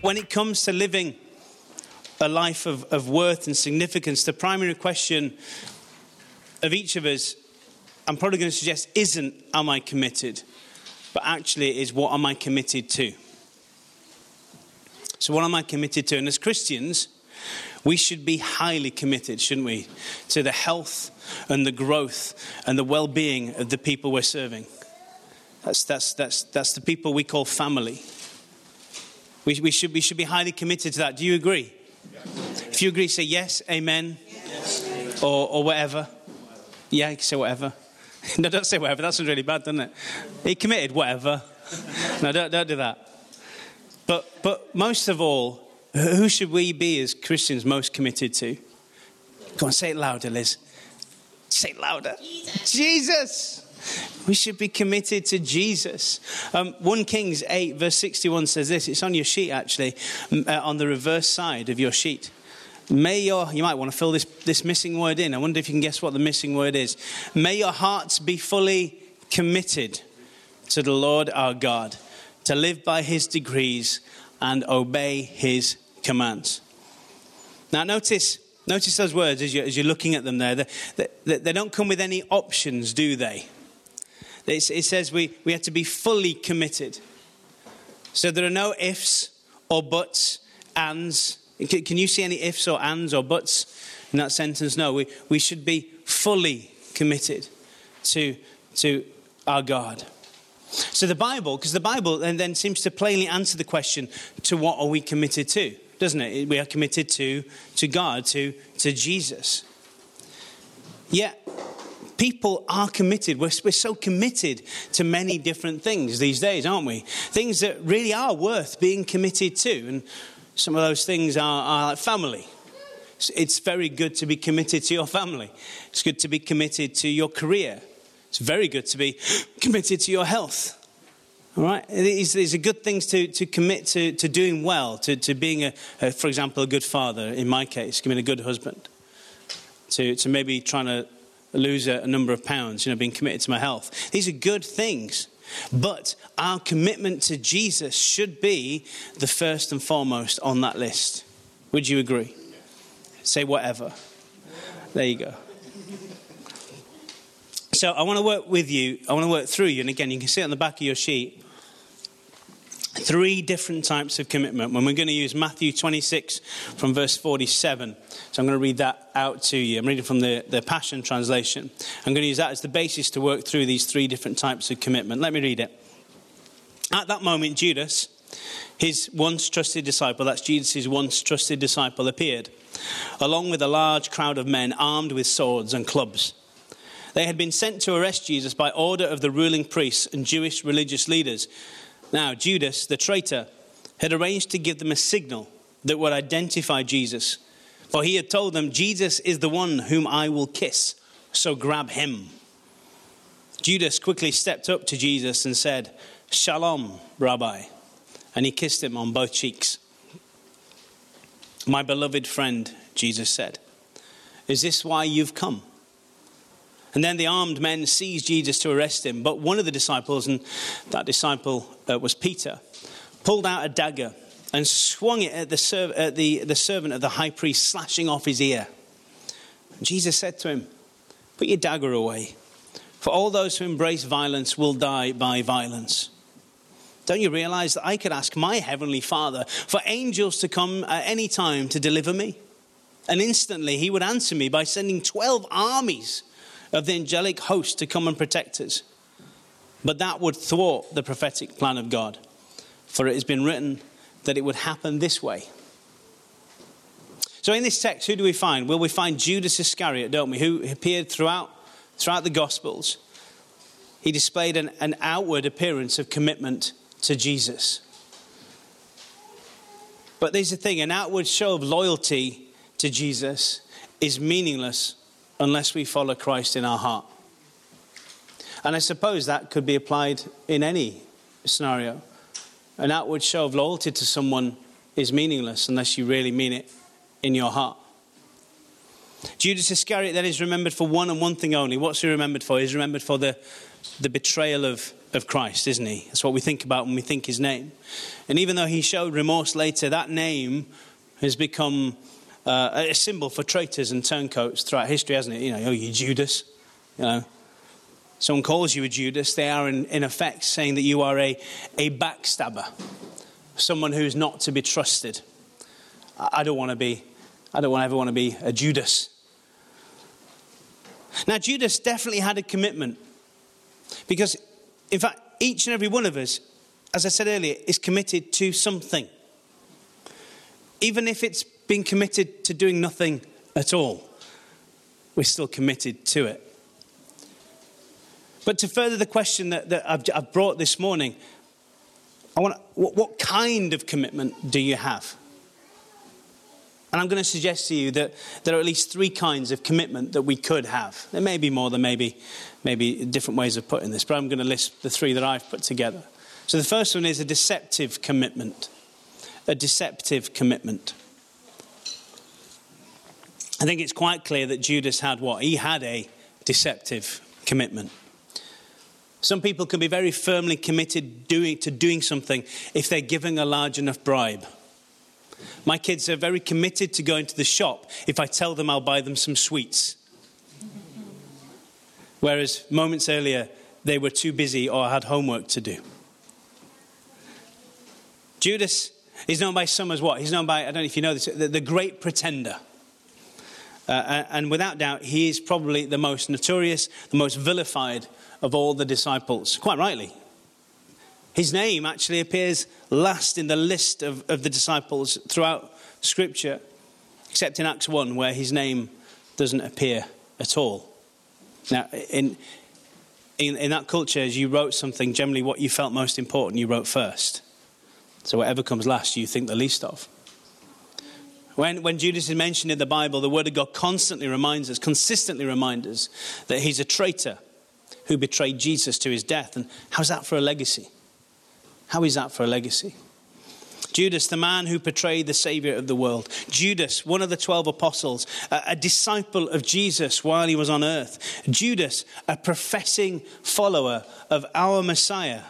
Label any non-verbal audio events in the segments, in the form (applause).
when it comes to living a life of, of worth and significance, the primary question of each of us, I'm probably going to suggest, isn't am I committed, but actually is what am I committed to? So, what am I committed to? And as Christians, we should be highly committed, shouldn't we, to the health and the growth and the well being of the people we're serving. That's, that's, that's, that's the people we call family. We, we, should, we should be highly committed to that. Do you agree? Yes. If you agree, say yes, amen, yes. Or, or whatever. Yeah, you can say whatever. (laughs) no, don't say whatever. That sounds really bad, doesn't it? He committed, whatever. no, don't, don't do that. But, but most of all, who should we be as Christians most committed to? Go on, say it louder, Liz. Say it louder. Jesus. Jesus. We should be committed to Jesus. Um, 1 Kings 8, verse 61 says this. It's on your sheet, actually, uh, on the reverse side of your sheet. May your, you might want to fill this, this missing word in. I wonder if you can guess what the missing word is. May your hearts be fully committed to the Lord our God, to live by his decrees and obey his commands. Now, notice, notice those words as, you, as you're looking at them there. They, they, they don't come with any options, do they? It says we, we have to be fully committed. So there are no ifs or buts, ands. Can, you see any ifs or ands or buts in that sentence? No, we, we should be fully committed to, to our God. So the Bible, because the Bible then, then seems to plainly answer the question to what are we committed to, doesn't it? We are committed to, to God, to, to Jesus. Yet, people are committed. We're, we're so committed to many different things these days, aren't we? Things that really are worth being committed to. And some of those things are, are like family. It's very good to be committed to your family. It's good to be committed to your career. It's very good to be (gasps) committed to your health. All right? These, these are good things to, to commit to, to doing well, to, to being, a, a, for example, a good father, in my case, being a good husband, to, to maybe trying to lose a, a number of pounds, you know, being committed to my health. These are good things. But our commitment to Jesus should be the first and foremost on that list. Would you agree? Say whatever. There you go. So I want to work with you. I want to work through you. And again, you can see it on the back of your sheet three different types of commitment. When we're going to use Matthew 26 from verse 47. So I'm going to read that out to you. I'm reading from the, the Passion Translation. I'm going to use that as the basis to work through these three different types of commitment. Let me read it. At that moment, Judas, his once trusted disciple, that's Jesus' once trusted disciple, appeared, along with a large crowd of men armed with swords and clubs. They had been sent to arrest Jesus by order of the ruling priests and Jewish religious leaders now, Judas, the traitor, had arranged to give them a signal that would identify Jesus. For he had told them, Jesus is the one whom I will kiss, so grab him. Judas quickly stepped up to Jesus and said, Shalom, Rabbi. And he kissed him on both cheeks. My beloved friend, Jesus said, Is this why you've come? And then the armed men seized Jesus to arrest him. But one of the disciples, and that disciple uh, was Peter, pulled out a dagger and swung it at, the, serv- at the, the servant of the high priest, slashing off his ear. Jesus said to him, Put your dagger away, for all those who embrace violence will die by violence. Don't you realize that I could ask my heavenly Father for angels to come at any time to deliver me? And instantly he would answer me by sending 12 armies of the angelic host to come and protect us. But that would thwart the prophetic plan of God. For it has been written that it would happen this way. So in this text, who do we find? Well, we find Judas Iscariot, don't we, who appeared throughout, throughout the Gospels. He displayed an, an outward appearance of commitment to Jesus. But there's the thing an outward show of loyalty to Jesus is meaningless unless we follow Christ in our heart. And I suppose that could be applied in any scenario. An outward show of loyalty to someone is meaningless unless you really mean it in your heart. Judas Iscariot then is remembered for one and one thing only. What's he remembered for? He's remembered for the the betrayal of, of Christ, isn't he? That's what we think about when we think his name. And even though he showed remorse later, that name has become uh, a symbol for traitors and turncoats throughout history, hasn't it? You know, oh, you Judas. You know, someone calls you a Judas, they are in, in effect saying that you are a, a backstabber, someone who's not to be trusted. I, I don't want to be, I don't ever want to be a Judas. Now, Judas definitely had a commitment because, in fact, each and every one of us, as I said earlier, is committed to something. Even if it's been committed to doing nothing at all, we're still committed to it. But to further the question that, that I've, I've, brought this morning, I want what, what kind of commitment do you have? And I'm going to suggest to you that there are at least three kinds of commitment that we could have. There may be more, there may be maybe different ways of putting this, but I'm going to list the three that I've put together. So the first one is a deceptive commitment. A deceptive commitment. I think it's quite clear that Judas had what? He had a deceptive commitment. Some people can be very firmly committed doing, to doing something if they're giving a large enough bribe. My kids are very committed to going to the shop if I tell them I'll buy them some sweets. Whereas moments earlier, they were too busy or had homework to do. Judas is known by some as what? He's known by, I don't know if you know this, the, the great pretender. Uh, and without doubt, he is probably the most notorious, the most vilified of all the disciples, quite rightly. His name actually appears last in the list of, of the disciples throughout Scripture, except in Acts 1, where his name doesn't appear at all. Now, in, in, in that culture, as you wrote something, generally what you felt most important, you wrote first. So whatever comes last, you think the least of. When, when Judas is mentioned in the Bible, the Word of God constantly reminds us, consistently reminds us, that he's a traitor who betrayed Jesus to his death. And how's that for a legacy? How is that for a legacy? Judas, the man who betrayed the Savior of the world. Judas, one of the 12 apostles, a, a, disciple of Jesus while he was on earth. Judas, a professing follower of our Messiah.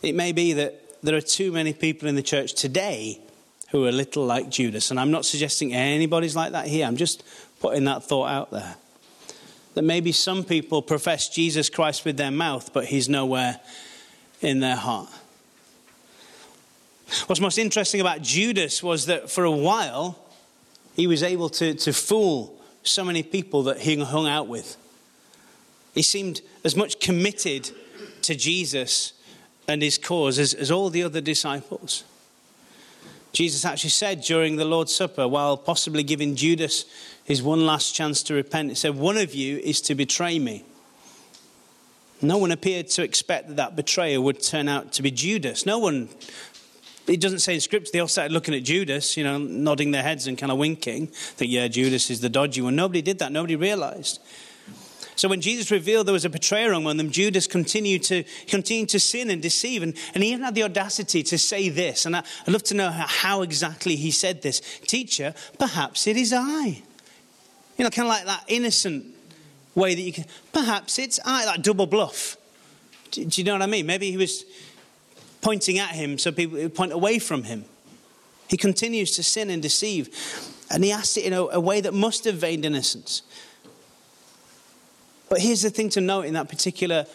It may be that there are too many people in the church today who are a little like Judas. And I'm not suggesting anybody's like that here. I'm just putting that thought out there that maybe some people profess Jesus Christ with their mouth, but he's nowhere in their heart. What's most interesting about Judas was that for a while, he was able to, to fool so many people that he hung out with. He seemed as much committed to Jesus and his cause as, as all the other disciples. Jesus actually said during the Lord's Supper, while possibly giving Judas his one last chance to repent, he said, One of you is to betray me. No one appeared to expect that that betrayer would turn out to be Judas. No one, it doesn't say in scripture, they all started looking at Judas, you know, nodding their heads and kind of winking, that, yeah, Judas is the dodgy one. Nobody did that. Nobody realized. So when Jesus revealed there was a betrayer among them, Judas continued to, continued to sin and deceive. And, and he even had the audacity to say this. And I, would love to know how, exactly he said this. Teacher, perhaps it is I. You know, kind of like that innocent way that you can, perhaps it's I, that double bluff. Do, do you know what I mean? Maybe he was pointing at him so people would point away from him. He continues to sin and deceive. And he asked it in a, a way that must have veined innocence. But here's the thing to note in that particular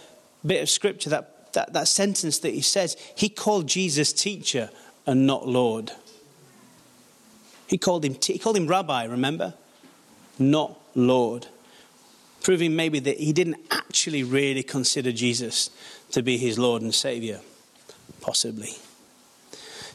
bit of scripture, that, that, that sentence that he says, he called Jesus teacher and not Lord. He called him, he called him rabbi, remember? Not Lord. Proving maybe that he didn't actually really consider Jesus to be his Lord and Savior. Possibly.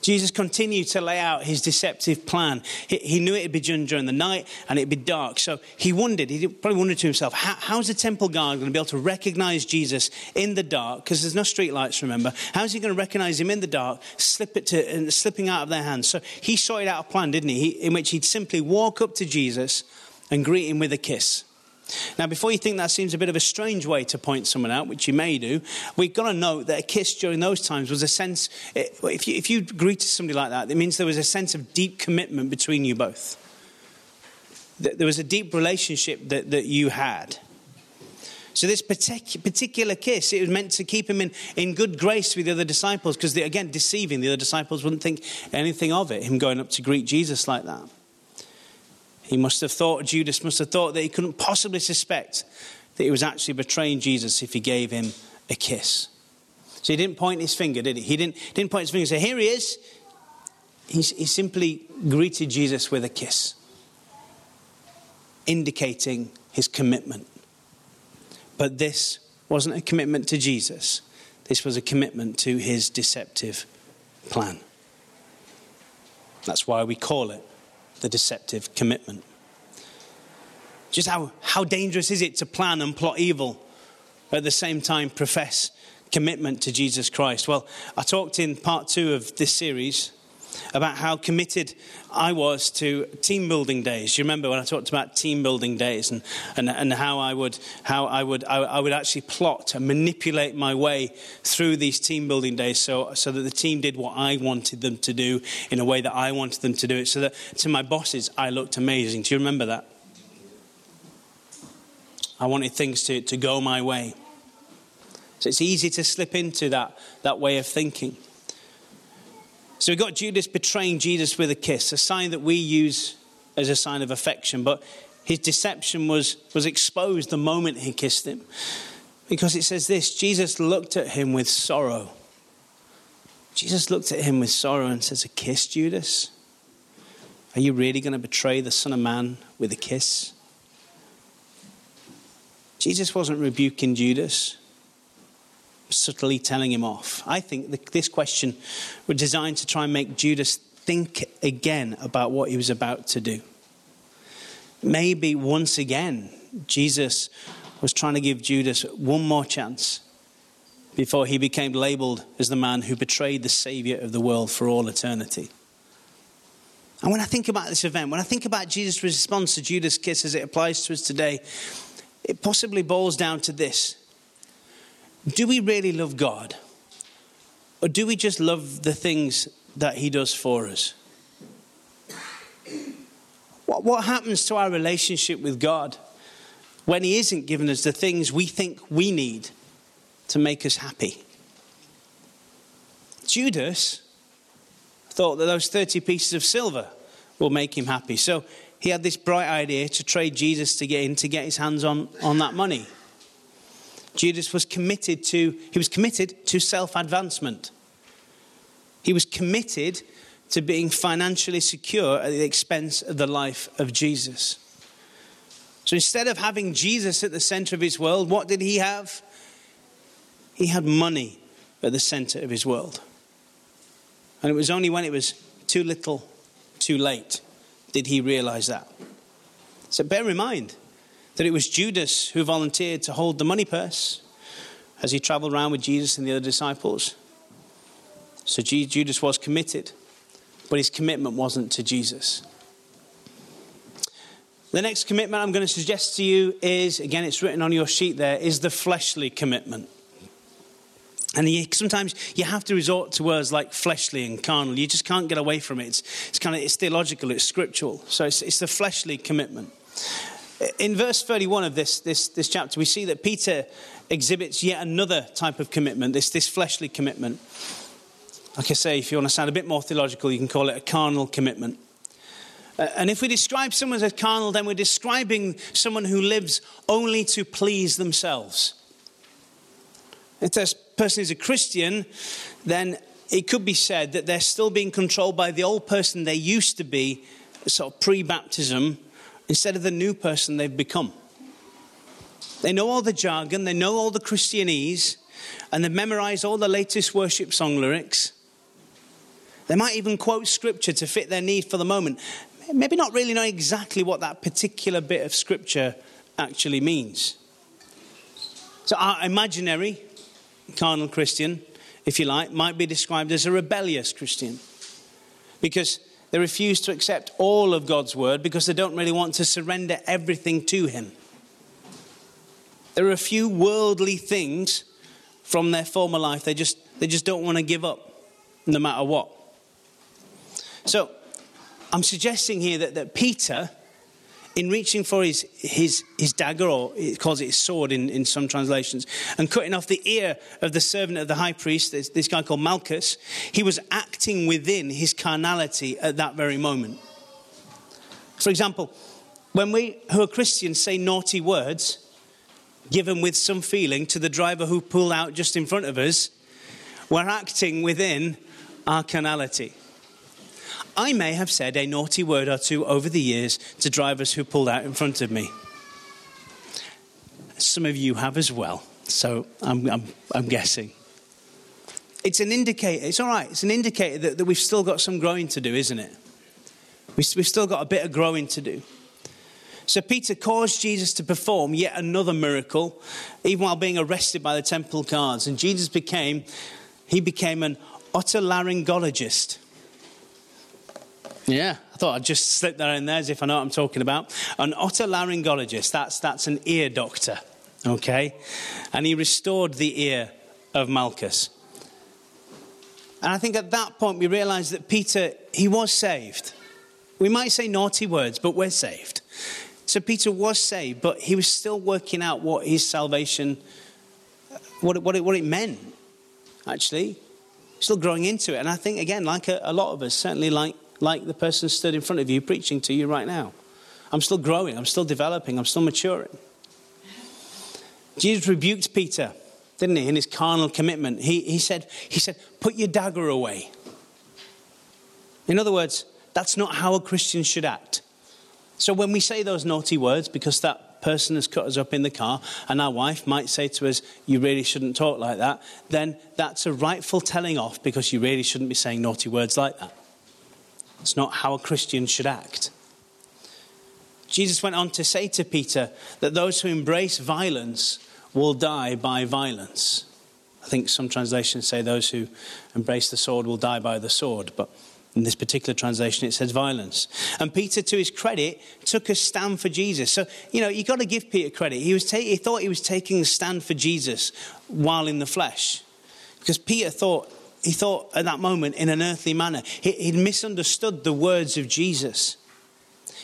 Jesus continued to lay out his deceptive plan. He, knew it would be done during the night and it'd be dark. So he wondered, he probably wondered to himself, how, how's the temple guard going to be able to recognize Jesus in the dark? Because there's no street lights, remember. How's he going to recognize him in the dark, slip it to, and slipping out of their hands? So he sorted out a plan, didn't he? he in which he'd simply walk up to Jesus and greet him with a kiss. Now, before you think that seems a bit of a strange way to point someone out, which you may do, we've got to note that a kiss during those times was a sense, if you, if you greeted somebody like that, it means there was a sense of deep commitment between you both. There was a deep relationship that, that you had. So, this particular kiss, it was meant to keep him in, in good grace with the other disciples because, again, deceiving the other disciples wouldn't think anything of it, him going up to greet Jesus like that. He must have thought, Judas must have thought that he couldn't possibly suspect that he was actually betraying Jesus if he gave him a kiss. So he didn't point his finger, did he? He didn't, didn't point his finger and say, Here he is. He, he simply greeted Jesus with a kiss, indicating his commitment. But this wasn't a commitment to Jesus, this was a commitment to his deceptive plan. That's why we call it the deceptive commitment. Just how, how dangerous is it to plan and plot evil, at the same time profess commitment to Jesus Christ? Well, I talked in part two of this series about how committed I was to team building days. You remember when I talked about team building days and, and, and how I would how I would I, I would actually plot and manipulate my way through these team building days so so that the team did what I wanted them to do in a way that I wanted them to do it. So that to my bosses I looked amazing. Do you remember that? I wanted things to, to go my way. So it's easy to slip into that, that way of thinking. So we got Judas betraying Jesus with a kiss, a sign that we use as a sign of affection. But his deception was, was exposed the moment he kissed him. Because it says this Jesus looked at him with sorrow. Jesus looked at him with sorrow and says, A kiss, Judas? Are you really going to betray the Son of Man with a kiss? Jesus wasn't rebuking Judas subtly telling him off. I think this question was designed to try and make Judas think again about what he was about to do. Maybe once again, Jesus was trying to give Judas one more chance before he became labeled as the man who betrayed the Savior of the world for all eternity. And when I think about this event, when I think about Jesus' response to Judas' kiss as it applies to us today, it possibly boils down to this do we really love God? Or do we just love the things that He does for us? What, what happens to our relationship with God when He isn't giving us the things we think we need to make us happy? Judas thought that those 30 pieces of silver will make him happy. So he had this bright idea to trade Jesus to get in to get his hands on, on that money. Judas was committed to, he was committed to self-advancement. He was committed to being financially secure at the expense of the life of Jesus. So instead of having Jesus at the center of his world, what did he have? He had money at the center of his world. And it was only when it was too little, too late, did he realize that. So bear in mind, that it was Judas who volunteered to hold the money purse as he traveled around with Jesus and the other disciples. So Judas was committed, but his commitment wasn't to Jesus. The next commitment I'm going to suggest to you is, again, it's written on your sheet there, is the fleshly commitment. And you, sometimes you have to resort to words like fleshly and carnal. You just can't get away from it. It's, it's kind of it's theological, it's scriptural. So it's, it's the fleshly commitment. In verse 31 of this, this, this chapter, we see that Peter exhibits yet another type of commitment, this, this fleshly commitment. Like I say, if you want to sound a bit more theological, you can call it a carnal commitment. Uh, and if we describe someone as carnal, then we're describing someone who lives only to please themselves. If this person is a Christian, then it could be said that they're still being controlled by the old person they used to be, sort of pre baptism, instead of the new person they've become. They know all the jargon, they know all the Christianese, and they memorize all the latest worship song lyrics. They might even quote scripture to fit their need for the moment. Maybe not really know exactly what that particular bit of scripture actually means. So, our imaginary carnal Christian, if you like, might be described as a rebellious Christian. Because they refuse to accept all of God's word because they don't really want to surrender everything to Him. There are a few worldly things from their former life they just, they just don't want to give up, no matter what. So, I'm suggesting here that, that Peter in reaching for his, his, his dagger, or it calls it his sword in, in some translations, and cutting off the ear of the servant of the high priest, this, this guy called Malchus, he was acting within his carnality at that very moment. For example, when we who are Christians say naughty words, given with some feeling to the driver who pulled out just in front of us, we're acting within our carnality. I may have said a naughty word or two over the years to drivers who pulled out in front of me. Some of you have as well, so I'm, I'm, I'm guessing. It's an indicator, it's all right, it's an indicator that, that we've still got some growing to do, isn't it? We've still got a bit of growing to do. So Peter caused Jesus to perform yet another miracle, even while being arrested by the temple guards. And Jesus became, he became an otolaryngologist. Yeah, I thought I'd just slip that in there as if I know what I'm talking about. An otolaryngologist, that's, that's an ear doctor, okay? And he restored the ear of Malchus. And I think at that point we realized that Peter, he was saved. We might say naughty words, but we're saved. So Peter was saved, but he was still working out what his salvation, what it, what it, what it meant, actually. Still growing into it. And I think, again, like a, a lot of us, certainly like, like the person stood in front of you preaching to you right now, I'm still growing, I'm still developing, I'm still maturing. Jesus rebuked Peter, didn't he, in his carnal commitment. He, he, said, he said, Put your dagger away. In other words, that's not how a Christian should act. So when we say those naughty words, because that person has cut us up in the car, and our wife might say to us, You really shouldn't talk like that, then that's a rightful telling off because you really shouldn't be saying naughty words like that. It's not how a Christian should act. Jesus went on to say to Peter that those who embrace violence will die by violence. I think some translations say those who embrace the sword will die by the sword, but in this particular translation, it says violence. And Peter, to his credit, took a stand for Jesus. So, you know, you've got to give Peter credit. He, was ta- he thought he was taking a stand for Jesus while in the flesh. Because Peter thought, he thought at that moment in an earthly manner. He, he'd misunderstood the words of Jesus.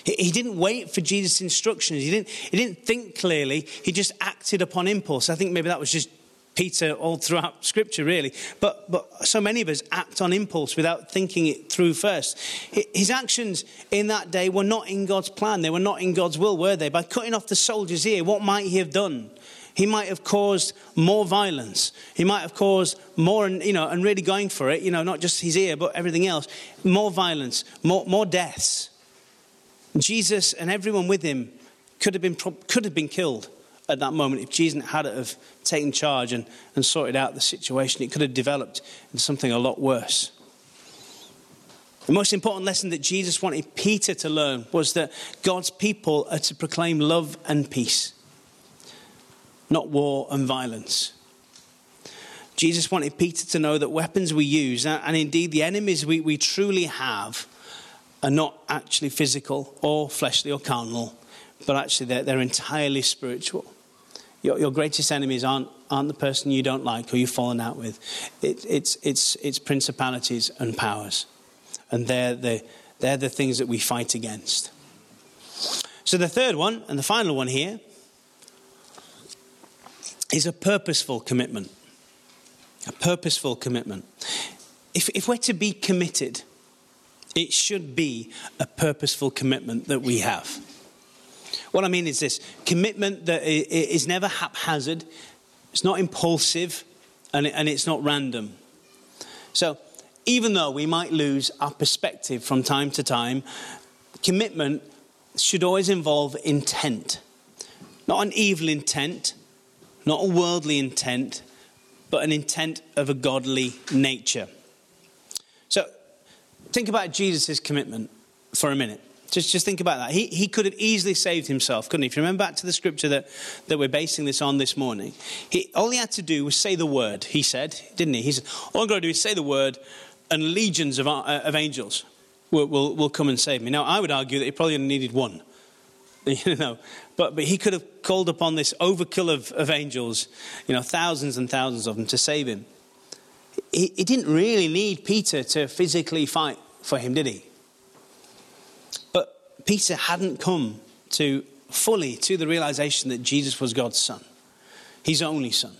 He, he didn't wait for Jesus' instructions. He didn't, he didn't think clearly. He just acted upon impulse. I think maybe that was just Peter all throughout (laughs) Scripture, really. But, but so many of us act on impulse without thinking it through first. His actions in that day were not in God's plan, they were not in God's will, were they? By cutting off the soldier's ear, what might he have done? He might have caused more violence. He might have caused more, you know, and really going for it, you know, not just his ear, but everything else. More violence, more, more deaths. Jesus and everyone with him could have been, could have been killed at that moment, if Jesus hadn't have taken charge and, and sorted out the situation, it could have developed into something a lot worse. The most important lesson that Jesus wanted Peter to learn was that God's people are to proclaim love and peace, not war and violence. Jesus wanted Peter to know that weapons we use, and indeed the enemies we, we truly have, are not actually physical or fleshly or carnal, but actually they're, they're entirely spiritual. Your, your greatest enemies aren't, aren't the person you don't like or you've fallen out with. It, it's, it's, it's principalities and powers. And they're the, they're the things that we fight against. So the third one, and the final one here, is a purposeful commitment. A purposeful commitment. If, if we're to be committed, it should be a purposeful commitment that we have. What I mean is this commitment that is never haphazard, it's not impulsive, and it's not random. So, even though we might lose our perspective from time to time, commitment should always involve intent. Not an evil intent, not a worldly intent, but an intent of a godly nature. So, think about Jesus' commitment for a minute. Just, just think about that. He, he could have easily saved himself, couldn't he? If you remember back to the scripture that, that we're basing this on this morning, he, all he had to do was say the word, he said, didn't he? He said, All I've got to do is say the word, and legions of, uh, of angels will, will, will come and save me. Now, I would argue that he probably only needed one. (laughs) You know, but, but he could have called upon this overkill of, of angels, you know, thousands and thousands of them to save him. He, he didn't really need Peter to physically fight for him, did he? But Peter hadn't come to fully to the realization that Jesus was God's son, his only son.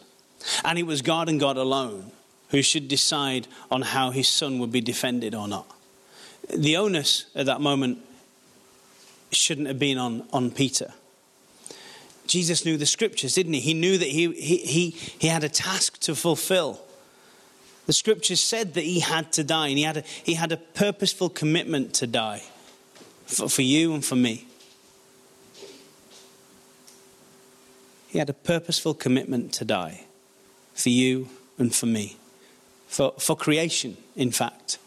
And it was God and God alone who should decide on how his son would be defended or not. The onus at that moment shouldn't have been on, on Peter. Jesus knew the scriptures, didn't he? He knew that he, he, he, had a task to fulfill. The scriptures said that he had to die, and he had a, he had a purposeful commitment to die for, for you and for me. He had a purposeful commitment to die for you and for me, for, for creation, in fact.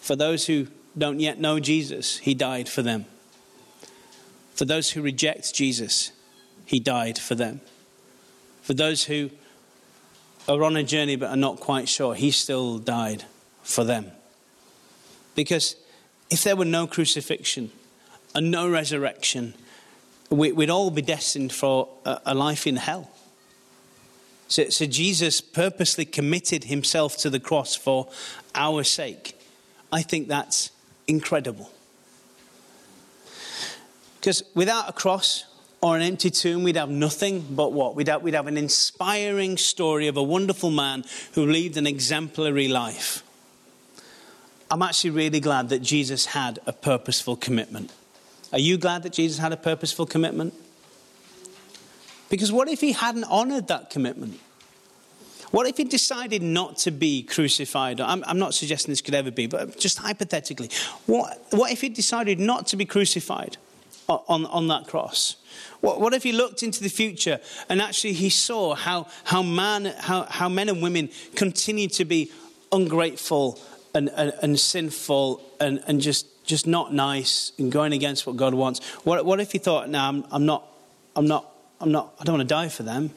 For those who don't yet know Jesus, he died for them. For those who reject Jesus, he died for them. For those who are on a journey but are not quite sure, he still died for them. Because if there were no crucifixion and no resurrection, we'd all be destined for a life in hell. So, so, Jesus purposely committed himself to the cross for our sake. I think that's incredible. Because without a cross, or an empty tomb, we'd have nothing but what? We'd have, we'd have an inspiring story of a wonderful man who lived an exemplary life. I'm actually really glad that Jesus had a purposeful commitment. Are you glad that Jesus had a purposeful commitment? Because what if he hadn't honored that commitment? What if he decided not to be crucified? I'm, I'm, not suggesting this could ever be, but just hypothetically, what, what if he decided not to be crucified on, on that cross? What, what if he looked into the future and actually he saw how, how, man, how, how men and women continue to be ungrateful and, and, and sinful and, and just, just not nice and going against what God wants? What, what if he thought, no, I'm, I'm not, I'm not, I'm not, I don't want to die for them.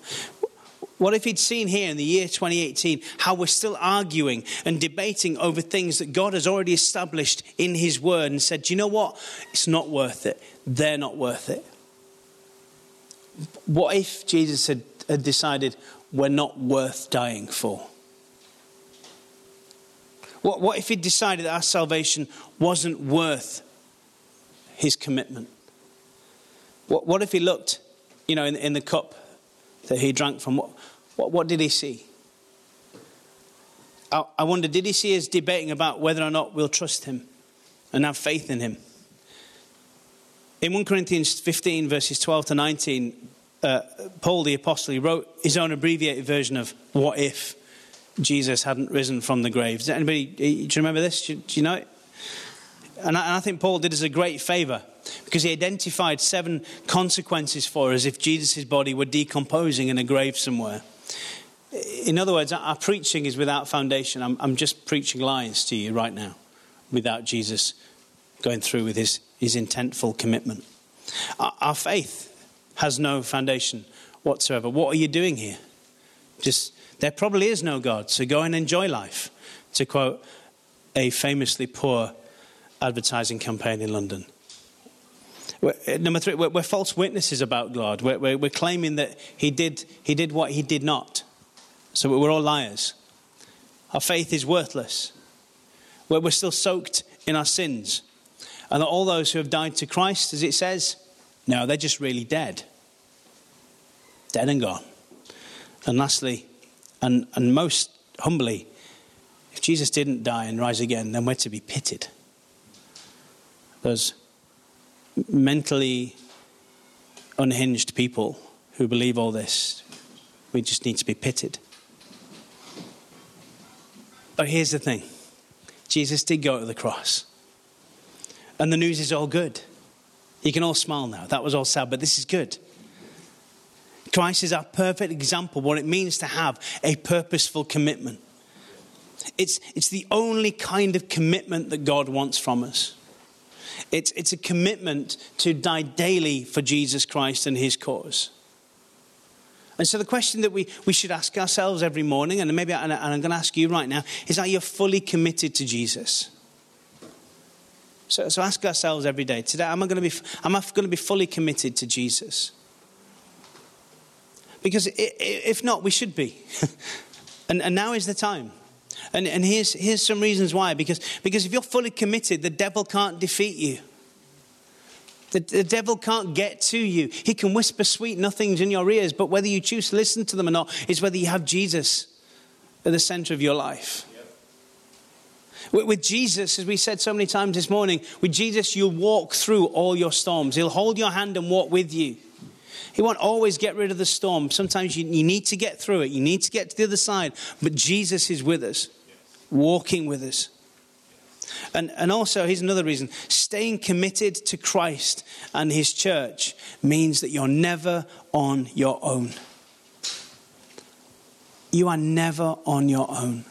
What if he'd seen here in the year 2018 how we're still arguing and debating over things that God has already established in his word and said, Do you know what? It's not worth it. They're not worth it. What if Jesus had, had decided we're not worth dying for? What, what if he decided that our salvation wasn't worth his commitment? What, what if he looked, you know, in, in the cup that he drank from? What, what, what did he see? I, I wonder, did he see us debating about whether or not we'll trust him and have faith in him? In 1 Corinthians 15, verses 12 to 19, uh, Paul the Apostle he wrote his own abbreviated version of what if Jesus hadn't risen from the grave. Does anybody, do you remember this? Do, do you know it? And I, and I think Paul did us a great favor because he identified seven consequences for us if Jesus' body were decomposing in a grave somewhere. In other words, our preaching is without foundation. I'm, I'm just preaching lies to you right now without Jesus going through with his his intentful commitment. Our faith has no foundation whatsoever. What are you doing here? Just, there probably is no God, so go and enjoy life, to quote a famously poor advertising campaign in London. We're, uh, number three, we're, we're, false witnesses about God. We're, we're, we're, claiming that he did, he did what he did not. So we're all liars. Our faith is worthless. we're still soaked in our sins. And that all those who have died to Christ, as it says, no, they're just really dead. Dead and gone. And lastly, and, and most humbly, if Jesus didn't die and rise again, then we're to be pitied. Those mentally unhinged people who believe all this, we just need to be pitied. But here's the thing Jesus did go to the cross. And the news is all good. You can all smile now. That was all sad, but this is good. Christ is our perfect example of what it means to have a purposeful commitment. It's, it's the only kind of commitment that God wants from us. It's, it's a commitment to die daily for Jesus Christ and his cause. And so the question that we, we should ask ourselves every morning, and maybe and I'm going to ask you right now, is are you're fully committed to Jesus? So, so ask ourselves every day today, am I going to be, am I going to be fully committed to Jesus? Because if not, we should be. (laughs) and, and now is the time. And, and here's, here's some reasons why. Because, because if you're fully committed, the devil can't defeat you. The, the, devil can't get to you. He can whisper sweet nothings in your ears, but whether you choose to listen to them or not is whether you have Jesus at the center of your life. With Jesus, as we said so many times this morning, with Jesus, you'll walk through all your storms. He'll hold your hand and walk with you. He won't always get rid of the storm. Sometimes you, you need to get through it, you need to get to the other side. But Jesus is with us, walking with us. And, and also, here's another reason staying committed to Christ and his church means that you're never on your own. You are never on your own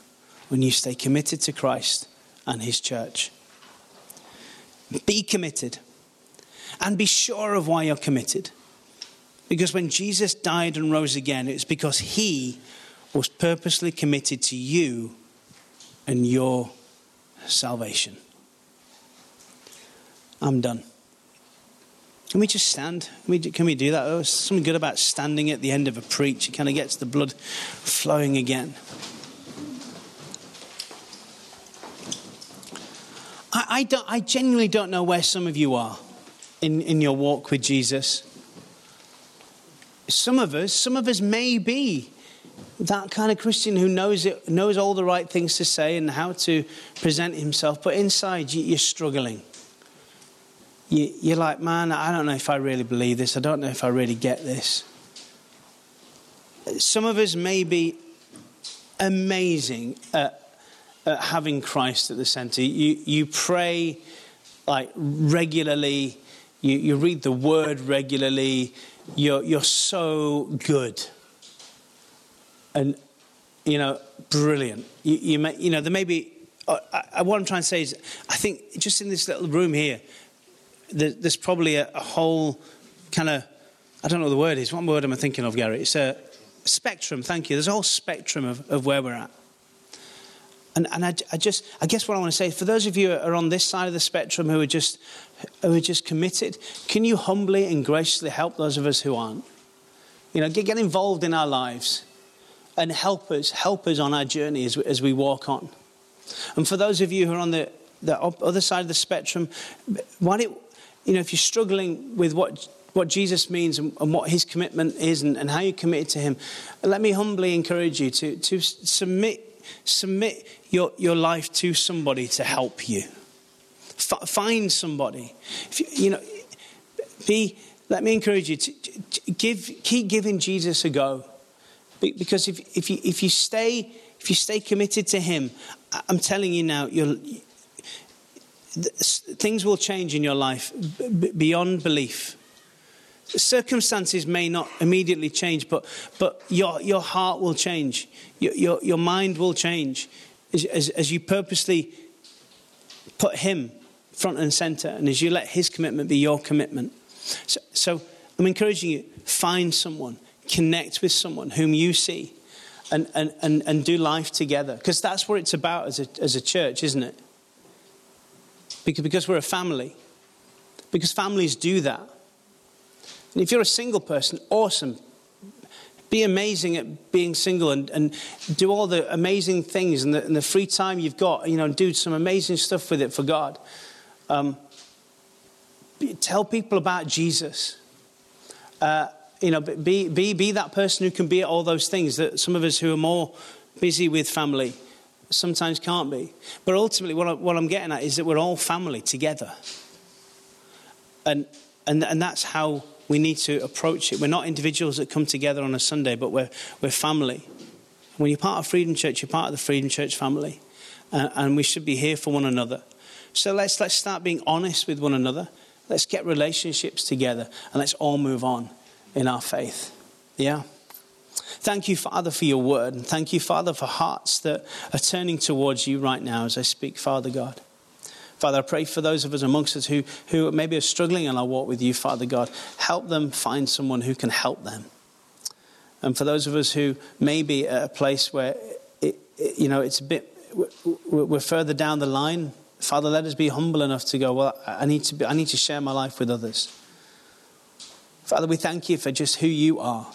when you stay committed to Christ and his church. Be committed and be sure of why you're committed. Because when Jesus died and rose again, it's because he was purposely committed to you and your salvation. I'm done. Can we just stand? Can we, can we do that? Oh, there's something good about standing at the end of a preach. It kind of gets the blood flowing again. I, I, don't, I genuinely don't know where some of you are in, in your walk with Jesus. Some of us, some of us may be that kind of Christian who knows it, knows all the right things to say and how to present himself, but inside you're struggling. You're like, man, I don't know if I really believe this. I don't know if I really get this. Some of us may be amazing at, at having Christ at the center. You, you pray like regularly, you, you read the word regularly, you're, you're so good and you know, brilliant. You, you, may, you know, there may be. Uh, I, what I'm trying to say is, I think just in this little room here, there, there's probably a, a whole kind of. I don't know what the word is. What word am I thinking of, Gary? It's a spectrum. Thank you. There's a whole spectrum of, of where we're at. And, and I, I, just, I guess what I want to say, for those of you who are on this side of the spectrum who are just, who are just committed, can you humbly and graciously help those of us who aren't? You know, get, get involved in our lives and help us, help us on our journey as we, as we walk on. And for those of you who are on the, the other side of the spectrum, why don't, you know, if you're struggling with what, what Jesus means and, and what his commitment is and, and how you're committed to him, let me humbly encourage you to, to submit, submit your, your life to somebody to help you. F- find somebody. You, you know, be, let me encourage you to, to give, keep giving Jesus a go. Because if, if, you, if, you stay, if you stay committed to Him, I'm telling you now, things will change in your life beyond belief. Circumstances may not immediately change, but, but your, your heart will change. Your, your, your mind will change as, as, as you purposely put Him front and center and as you let His commitment be your commitment. So, so I'm encouraging you find someone connect with someone whom you see and, and, and, and do life together. Because that's what it's about as a, as a church, isn't it? Because, because we're a family. Because families do that. And if you're a single person, awesome. Be amazing at being single and, and do all the amazing things and the, and the free time you've got, you know, do some amazing stuff with it for God. Um, tell people about Jesus. Uh, you know, be, be, be that person who can be at all those things that some of us who are more busy with family sometimes can't be. But ultimately, what, I, what I'm getting at is that we're all family together. And, and, and that's how we need to approach it. We're not individuals that come together on a Sunday, but we're, we're family. When you're part of Freedom Church, you're part of the Freedom Church family. Uh, and we should be here for one another. So let's, let's start being honest with one another. Let's get relationships together and let's all move on in our faith. Yeah? Thank you, Father, for your word. And thank you, Father, for hearts that are turning towards you right now as I speak, Father God. Father, I pray for those of us amongst us who, who maybe are struggling in our walk with you, Father God. Help them find someone who can help them. And for those of us who may be at a place where, it, it, you know, it's a bit, we're further down the line, Father, let us be humble enough to go, well, I need to, be, I need to share my life with others. Father, we thank you for just who you are,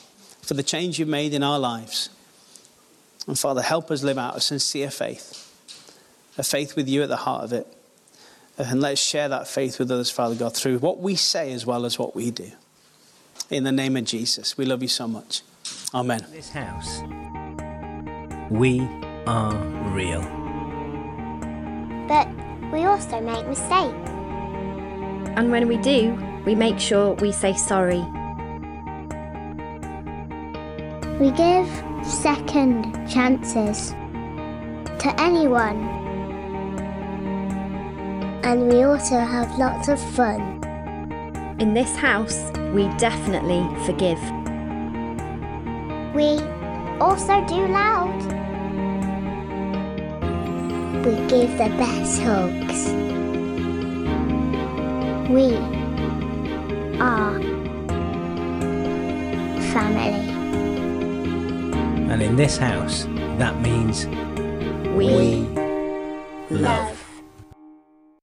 for the change you've made in our lives. And Father, help us live out a sincere faith, a faith with you at the heart of it, And let's share that faith with others, Father God, through what we say as well as what we do. In the name of Jesus, we love you so much. Amen. This house, we are real. But we also make mistakes. And when we do, we make sure we say sorry. We give second chances to anyone. And we also have lots of fun. In this house, we definitely forgive. We also do loud. We give the best hugs. We are family. And in this house, that means We, we love. Love.